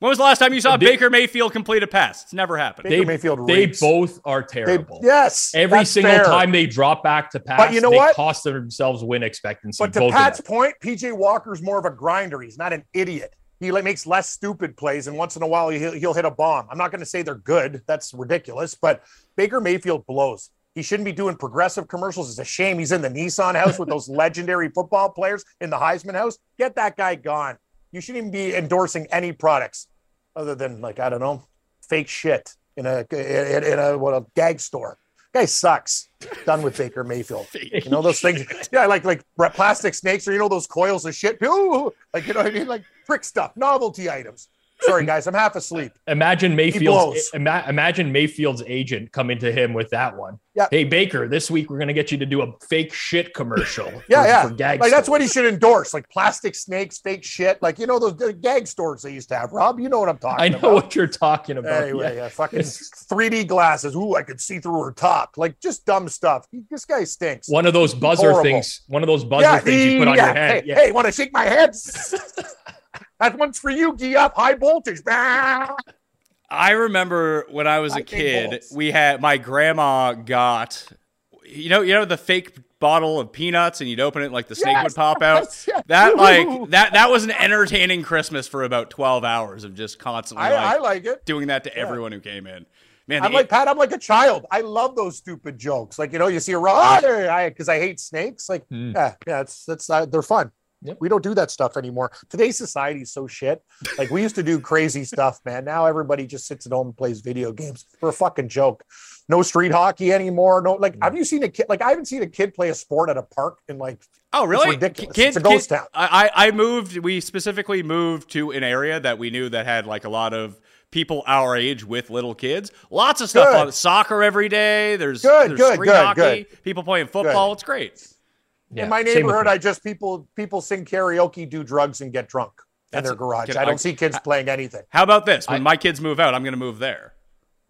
When was the last time you saw They- Baker Mayfield complete a pass? It's never happened. Baker Mayfield they reeks. both are They- terrible. yes, Every that's single fair. time they drop back to pass, But you know they what? cost themselves win expectancy. But to both Pat's point, PJ Walker's more of a grinder. He's not an idiot. He makes less stupid plays, and once in a while he'll, he'll hit a bomb. I'm not going to say they're good. That's ridiculous. But Baker Mayfield blows. He shouldn't be doing progressive commercials. It's a shame he's in the Nissan house with those [laughs] legendary football players in the Heisman house. Get that guy gone. You shouldn't even be endorsing any products other than like I don't know, fake shit in a in, in a what a gag store. Guy sucks. Done with Baker Mayfield. [laughs] You know those things. Yeah, like like plastic snakes, or you know those coils of shit. Ooh, like you know what I mean, like trick stuff, novelty items. Sorry, guys, I'm half asleep. Imagine. Mayfield's ima- imagine Mayfield's agent coming to him with that one. Yeah. Hey Baker, this week we're gonna get you to do a fake shit commercial. [laughs] Yeah, for, yeah. For like that's what he should endorse, like plastic snakes, fake shit. Like you know those gag stores they used to have. Rob, you know what I'm talking I know about. what you're talking about. Anyway, yeah. yeah, fucking [laughs] 3D glasses. Ooh, I could see through her top. Like just dumb stuff. This guy stinks. One of those buzzer Horrible. things. One of those buzzer things you put on yeah. your head. Hey, yeah. hey, want to shake my head? [laughs] that one's for you. Gee up, high voltage. I remember when I was a kid, bolts. we had my grandma got you know, you know the fake bottle of peanuts and you'd open it like the snake Yes, would pop out. yes, yes. That like that that was an entertaining Christmas for about 12 hours of just constantly I, like, I like it. doing that to everyone who came in. Man, I'm the- like Pat. I'm like a child. I love those stupid jokes. Like you know, you see a raw because I hate snakes. Like Hmm. yeah, yeah, it's that's uh, they're fun. Yep. We don't do that stuff anymore. Today's society is so shit. Like we used to do [laughs] crazy stuff, man. Now everybody just sits at home and plays video games for a fucking joke. No street hockey anymore. No, like mm. have you seen a kid? Like I haven't seen a kid play a sport at a park in like Oh, really? ridiculous. Kid- It's a ghost kid- town. I, I I moved. We specifically moved to an area that we knew that had like a lot of people our age with little kids. Lots of stuff Good. on soccer every day. There's Good, there's good, street good, hockey. People playing football. It's great. Yeah, in my neighborhood. I just people people sing karaoke, do drugs, and get drunk in their garage. can I I- don't see kids playing anything. How about this? When I- my kids move out, I'm going to move there.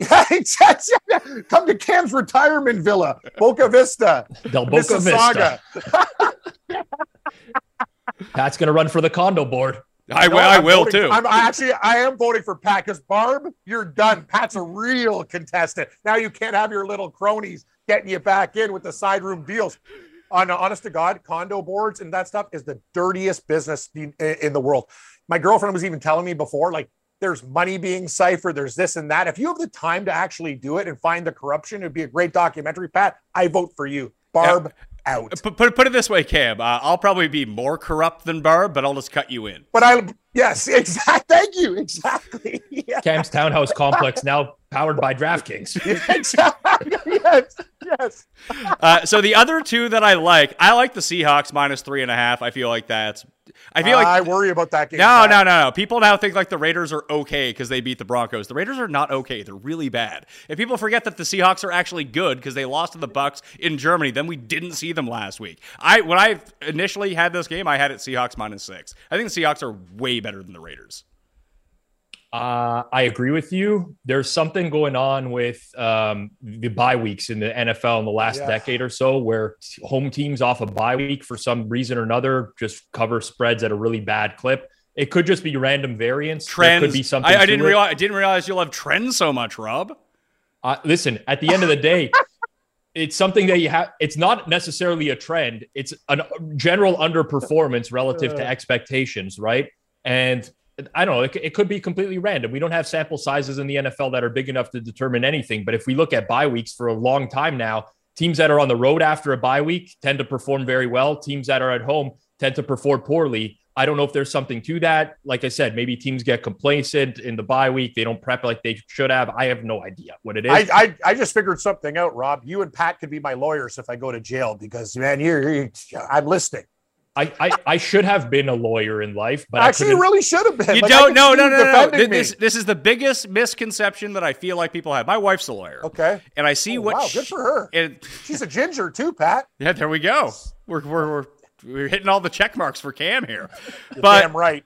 [laughs] Come to Cam's retirement villa, Boca Vista, Del Boca Mississauga. Vista. [laughs] Pat's gonna run for the condo board. I, No, will. I I'm will voting- too. I'm I actually I am voting for Pat because Barb, you're done. Pat's a real contestant. Now you can't have your little cronies getting you back in with the side room deals. On honest to God, condo boards and that stuff is the dirtiest business in, in the world. My girlfriend was even telling me before, like there's money being ciphered, there's this and that. If you have the time to actually do it and find the corruption, it'd be a great documentary. Pat, I vote for you. Barb out. Put, put, put it this way, Cam. Uh, I'll probably be more corrupt than Barb, but I'll just cut you in. But I, yes, [laughs] exactly. Thank you. Exactly. Yeah. [laughs] Cam's Townhouse Complex now powered by DraftKings. [laughs] exactly. yes. Yes. Uh, so the other two that I like, I like the Seahawks minus three and a half. I feel like that's. I feel like I worry about that game. No, Pat. no, no, no. People now think like the Raiders are okay because they beat the Broncos. The Raiders are not okay. They're really bad. If people forget that the Seahawks are actually good because they lost to the Bucks in Germany, then we didn't see them last week. I when I initially had this game, I had it Seahawks minus six. I think the Seahawks are way better than the Raiders. Uh, I agree with you. There's something going on with um, the bye weeks in the NFL in the last Yeah. decade or so, where home teams off a bye week for some reason or another just cover spreads at a really bad clip. It could just be random variance. There Trends. could be something. I, I didn't it. realize. I didn't realize you love trends so much, Rob. Uh, listen, at the end of the day, [laughs] it's something that you have. It's not necessarily a trend. It's a general underperformance relative to expectations, right? And I don't know. It, it could be completely random. We don't have sample sizes in the NFL that are big enough to determine anything. But if we look at bye weeks for a long time now, teams that are on the road after a bye week tend to perform very well. Teams that are at home tend to perform poorly. I don't know if there's something to that. Like I said, maybe teams get complacent in the bye week. They don't prep like they should have. I have no idea what it is. I, I, I just figured something out, Rob. You and Pat could be my lawyers if I go to jail because, man, you're, you're I'm listening. I, I, I should have been a lawyer in life, but I Actually, you really should have been. You Like, don't. could No, no, no, no, no. This, this is the biggest misconception that I feel like people have. My wife's a lawyer. Okay. And I see Oh, what. wow, sh- good for her. And She's a ginger too, Pat. yeah, there we go. We're we're we're, we're hitting all the check marks for Cam here. You're But damn right.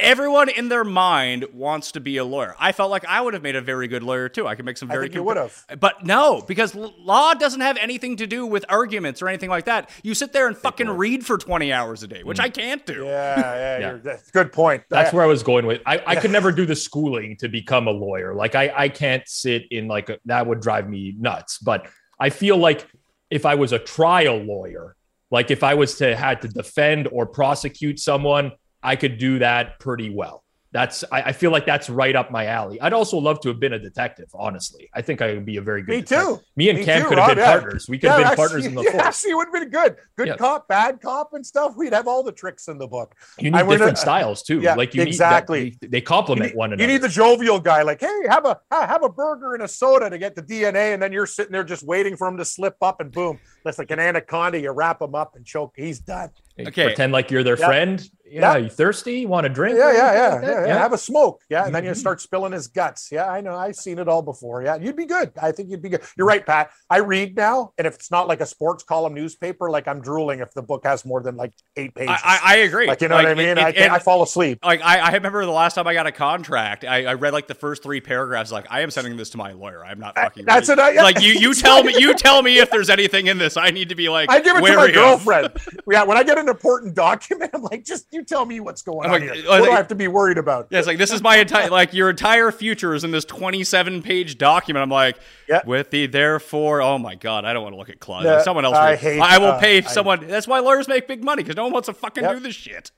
Everyone in their mind wants to be a lawyer. I felt like I would have made a very good lawyer too. I could make some very. I very think you would have. But no, because law doesn't have anything to do with arguments or anything like that. You sit there and fucking read for 20 hours a day, which I can't do. Mm. Yeah, yeah, [laughs] Yeah. You're, that's good point. That's I- where I was going with. I, I could [laughs] never do the schooling to become a lawyer. Like I, I can't sit in like a, that would drive me nuts. But I feel like if I was a trial lawyer, like if I was to had to defend or prosecute someone, I could do that pretty well. That's I, I feel like that's right up my alley. I'd also love to have been a detective. Honestly, I think I would be a very good. Me detective. too. Me and Me Cam too, could have Rob, been yeah. partners. We could have been actually- partners in [laughs] the yeah, it would have been good. Good Yeah. cop, bad cop, and stuff. We'd have all the tricks in the book. You need I different styles too. Yeah, like you exactly. Need that, they, complement one you need the jovial guy, like, hey, have a have a burger and a soda to get the DNA, and then you're sitting there just waiting for him to slip up, and boom, that's like an anaconda. You wrap him up and choke. He's done. Okay. Pretend like you're their Yeah. friend. Yeah. Yeah. You thirsty? You want a drink? Yeah, yeah, yeah, like that? yeah, yeah. Have a smoke. Yeah, and then you Mhm. start spilling his guts. Yeah, I know. I've seen it all before. Yeah, you'd be good. I think you'd be good. You're right, Pat. I read now, and if it's not like a sports column newspaper, like I'm drooling if the book has more than like eight pages. I, I, I agree. like you know what I mean. it- I, it- I fall asleep. like I, I remember the last time I got a contract, I, I read like the first three paragraphs. Like I am sending this to my lawyer. I'm not fucking. that's reading- what I- yeah, like you. You tell me. You tell me if there's anything in this. I need to be like. I give it to my of. girlfriend. yeah, when I get an important document, I'm like, just you tell me what's going I'm on like, here. uh, What do I have to be worried about? Yeah, it's like this is my entire [laughs] like your entire future is in this 27 page document. I'm like, Yeah. with the therefore, oh my god, I don't want to look at clauses. Yeah, someone else. I will- hate- I will uh, pay I- someone. That's why lawyers make big money because no one wants to fucking Yep. do this shit.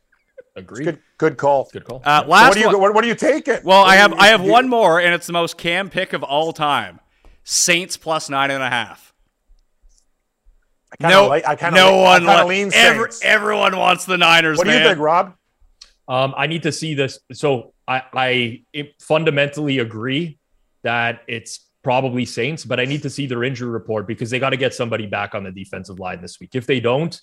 Agreed. Good, good call. Good call. Uh, So last what do you one- what, what do you take it? Well, What I have you- I have you- one more, and it's the most cam pick of all time. Saints plus nine and a half. I kinda No, like- I kinda no lean- I one. kinda li- lean every- everyone wants the Niners. What do you think, Rob? Um, I need to see this. So I, I fundamentally agree that it's probably Saints, but I need to see their injury report because they got to get somebody back on the defensive line this week. If they don't,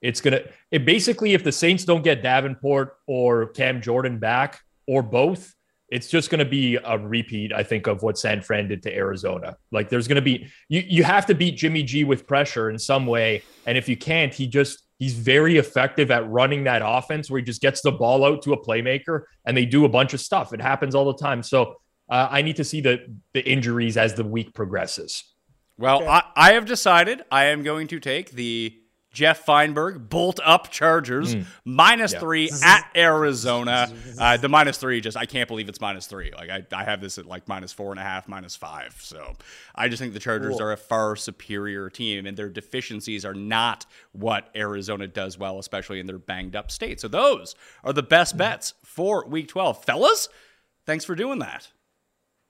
it's gonna. It basically, if the Saints don't get Davenport or Cam Jordan back or both, it's just going to be a repeat. I think of what San Fran did to Arizona. Like there's going to be you. You have to beat Jimmy G with pressure in some way, and if you can't, he just he's very effective at running that offense where he just gets the ball out to a playmaker and they do a bunch of stuff. It happens all the time. So uh, I need to see the the injuries as the week progresses. Well, I, I have decided I am going to take the Jeff Feinberg bolt up Chargers minus Yeah. three [laughs] at Arizona. Uh, the minus three, just I can't believe it's minus three. Like I, I have this at like minus four and a half, minus five. So I just think the Chargers are a far superior team, and their deficiencies are not what Arizona does well, especially in their banged up state. So those are the best bets for Week 12, fellas. Thanks for doing that.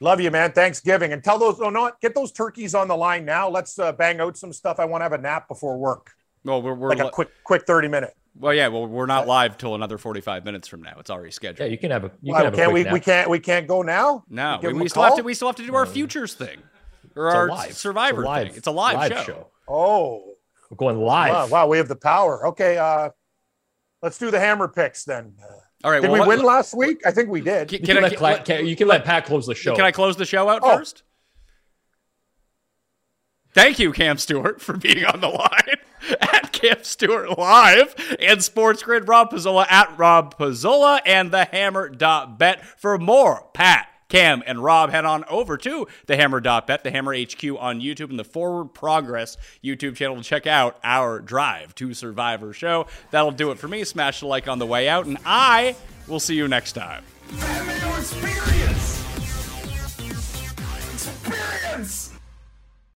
Love you, man. Thanksgiving. And tell those, oh, no, get those turkeys on the line now. Let's uh, bang out some stuff. I want to have a nap before work. Well, we're, we're like a quick, quick 30 minute. Well, yeah. Well, we're not live till another 45 minutes from now. It's already scheduled. Yeah, you can have a. You Why, can have can't quick we, nap. we can't, we can't go now? No, Give we, 'em we still have to. We still have to do our futures thing, or It's a our live- Survivor it's live, thing. It's a live, show. Oh, We're going live. wow, wow, we have the power. Okay, uh, let's do the hammer picks then. All right. Did well, we let- win last week? I think we did. Can, You can can, I, let, Cla- can- you can let Pat close the show. Can I close the show out Oh. first? Thank you, Cam Stewart, for being on the [laughs] line [laughs] at Cam Stewart Live and Sports Grid Rob Pizzola at Rob Pizzola and the Hammer.bet for more. Pat, Cam, and Rob head on over to the Hammer.bet, the Hammer HQ on YouTube, and the Forward Progress YouTube channel to check out our Drive to Survivor show. That'll do it for me. Smash the like on the way out, and I will see you next time. Experience. Experience.